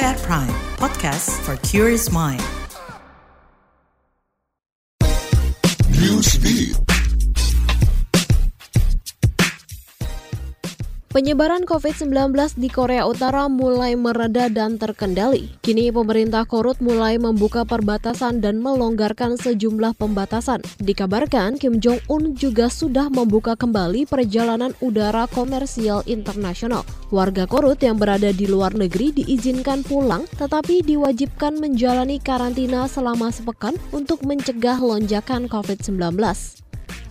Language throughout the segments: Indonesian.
At Prime, podcast for curious mind. Newsbeat. Penyebaran COVID-19 di Korea Utara mulai mereda dan terkendali. Kini pemerintah Korut mulai membuka perbatasan dan melonggarkan sejumlah pembatasan. Dikabarkan Kim Jong-un juga sudah membuka kembali perjalanan udara komersial internasional. Warga Korut yang berada di luar negeri diizinkan pulang tetapi diwajibkan menjalani karantina selama sepekan untuk mencegah lonjakan COVID-19.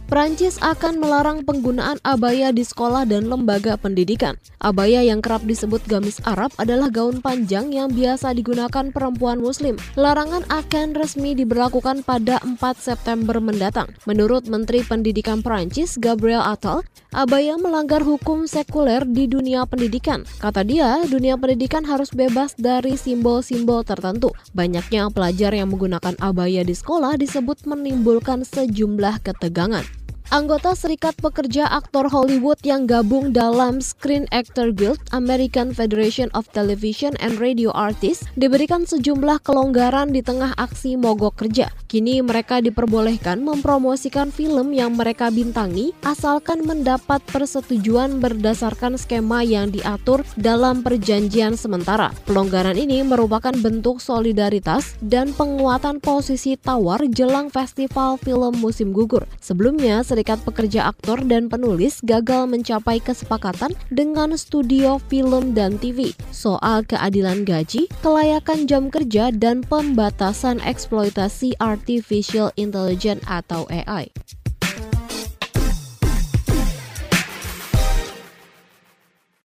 Prancis akan melarang penggunaan abaya di sekolah dan lembaga pendidikan. Abaya yang kerap disebut gamis Arab adalah gaun panjang yang biasa digunakan perempuan muslim. Larangan akan resmi diberlakukan pada 4 September mendatang. Menurut Menteri Pendidikan Prancis, Gabriel Attal, abaya melanggar hukum sekuler di dunia pendidikan. Kata dia, dunia pendidikan harus bebas dari simbol-simbol tertentu. Banyaknya pelajar yang menggunakan abaya di sekolah disebut menimbulkan sejumlah ketegangan. Anggota Serikat Pekerja Aktor Hollywood yang gabung dalam Screen Actor Guild American Federation of Television and Radio Artists diberikan sejumlah kelonggaran di tengah aksi mogok kerja. Kini mereka diperbolehkan mempromosikan film yang mereka bintangi asalkan mendapat persetujuan berdasarkan skema yang diatur dalam perjanjian sementara. Pelonggaran ini merupakan bentuk solidaritas dan penguatan posisi tawar jelang festival film musim gugur. Sebelumnya, Serikat Pekerja Aktor dan Penulis gagal mencapai kesepakatan dengan studio film dan TV soal keadilan gaji, kelayakan jam kerja, dan pembatasan eksploitasi artificial intelligence atau AI.